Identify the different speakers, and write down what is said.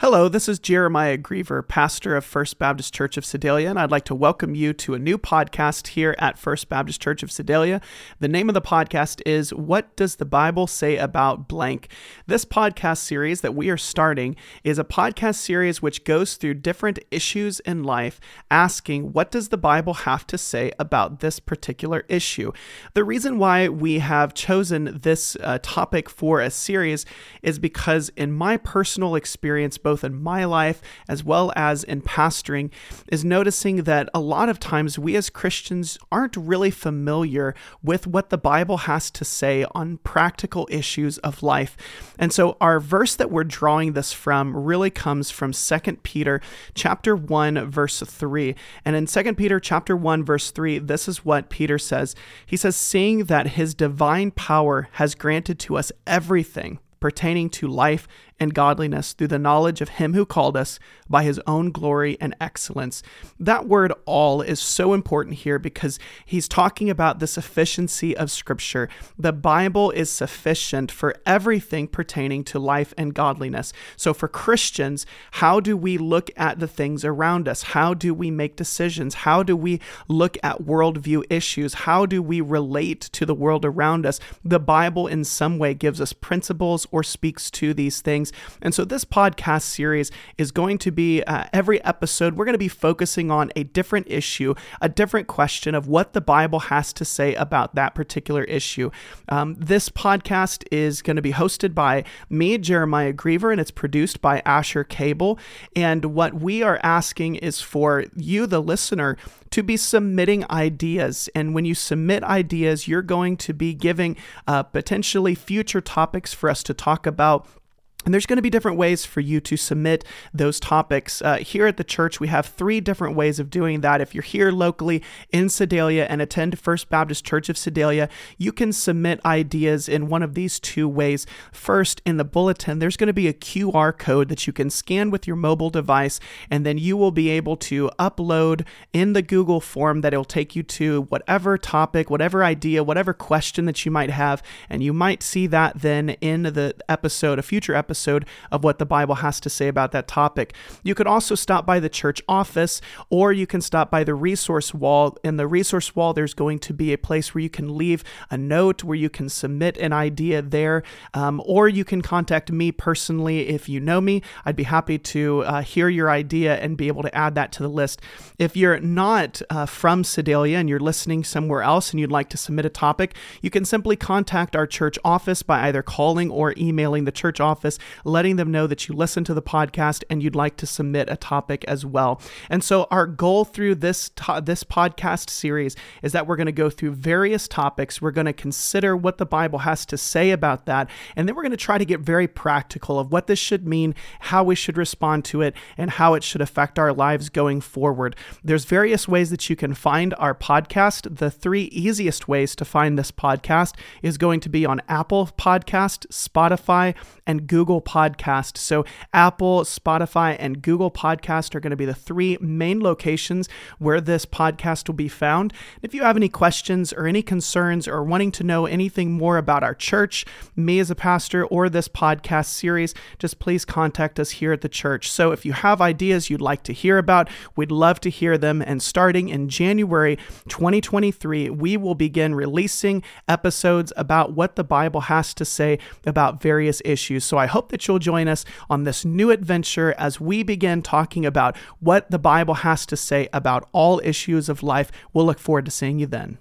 Speaker 1: Hello, this is Jeremiah Griever, pastor of First Baptist Church of Sedalia, and I'd like to welcome you to a new podcast here at First Baptist Church of Sedalia. The name of the podcast is What Does the Bible Say About Blank? This podcast series that we are starting is a podcast series which goes through different issues in life, asking what does the Bible have to say about this particular issue. The reason why we have chosen this uh, topic for a series is because, in my personal experience, both in my life as well as in pastoring, is noticing that a lot of times we as Christians aren't really familiar with what the Bible has to say on practical issues of life. And so our verse that we're drawing this from really comes from 2 Peter chapter 1 verse 3. And in 2 Peter chapter 1 verse 3, this is what Peter says. He says, "Seeing that his divine power has granted to us everything pertaining to life and godliness through the knowledge of him who called us by his own glory and excellence. That word all is so important here because he's talking about the sufficiency of Scripture. The Bible is sufficient for everything pertaining to life and godliness. So, for Christians, how do we look at the things around us? How do we make decisions? How do we look at worldview issues? How do we relate to the world around us? The Bible, in some way, gives us principles or speaks to these things things. And so this podcast series is going to be uh, every episode, we're going to be focusing on a different issue, a different question of what the Bible has to say about that particular issue. Um, this podcast is going to be hosted by me, Jeremiah Griever, and it's produced by Asher Cable. And what we are asking is for you, the listener, to be submitting ideas. And when you submit ideas, you're going to be giving uh, potentially future topics for us to talk about and there's going to be different ways for you to submit those topics. Uh, here at the church, we have three different ways of doing that. If you're here locally in Sedalia and attend First Baptist Church of Sedalia, you can submit ideas in one of these two ways. First, in the bulletin, there's going to be a QR code that you can scan with your mobile device, and then you will be able to upload in the Google form that it'll take you to whatever topic, whatever idea, whatever question that you might have. And you might see that then in the episode, a future episode episode of what the Bible has to say about that topic. You could also stop by the church office or you can stop by the resource wall. In the resource wall, there's going to be a place where you can leave a note, where you can submit an idea there, um, or you can contact me personally if you know me. I'd be happy to uh, hear your idea and be able to add that to the list. If you're not uh, from Sedalia and you're listening somewhere else and you'd like to submit a topic, you can simply contact our church office by either calling or emailing the church office letting them know that you listen to the podcast and you'd like to submit a topic as well. And so our goal through this to- this podcast series is that we're going to go through various topics. We're going to consider what the Bible has to say about that, and then we're going to try to get very practical of what this should mean, how we should respond to it, and how it should affect our lives going forward. There's various ways that you can find our podcast. The three easiest ways to find this podcast is going to be on Apple Podcast, Spotify, and Google Podcast. So, Apple, Spotify, and Google Podcast are going to be the three main locations where this podcast will be found. If you have any questions or any concerns or wanting to know anything more about our church, me as a pastor, or this podcast series, just please contact us here at the church. So, if you have ideas you'd like to hear about, we'd love to hear them. And starting in January 2023, we will begin releasing episodes about what the Bible has to say about various issues. So I hope that you'll join us on this new adventure as we begin talking about what the Bible has to say about all issues of life. We'll look forward to seeing you then.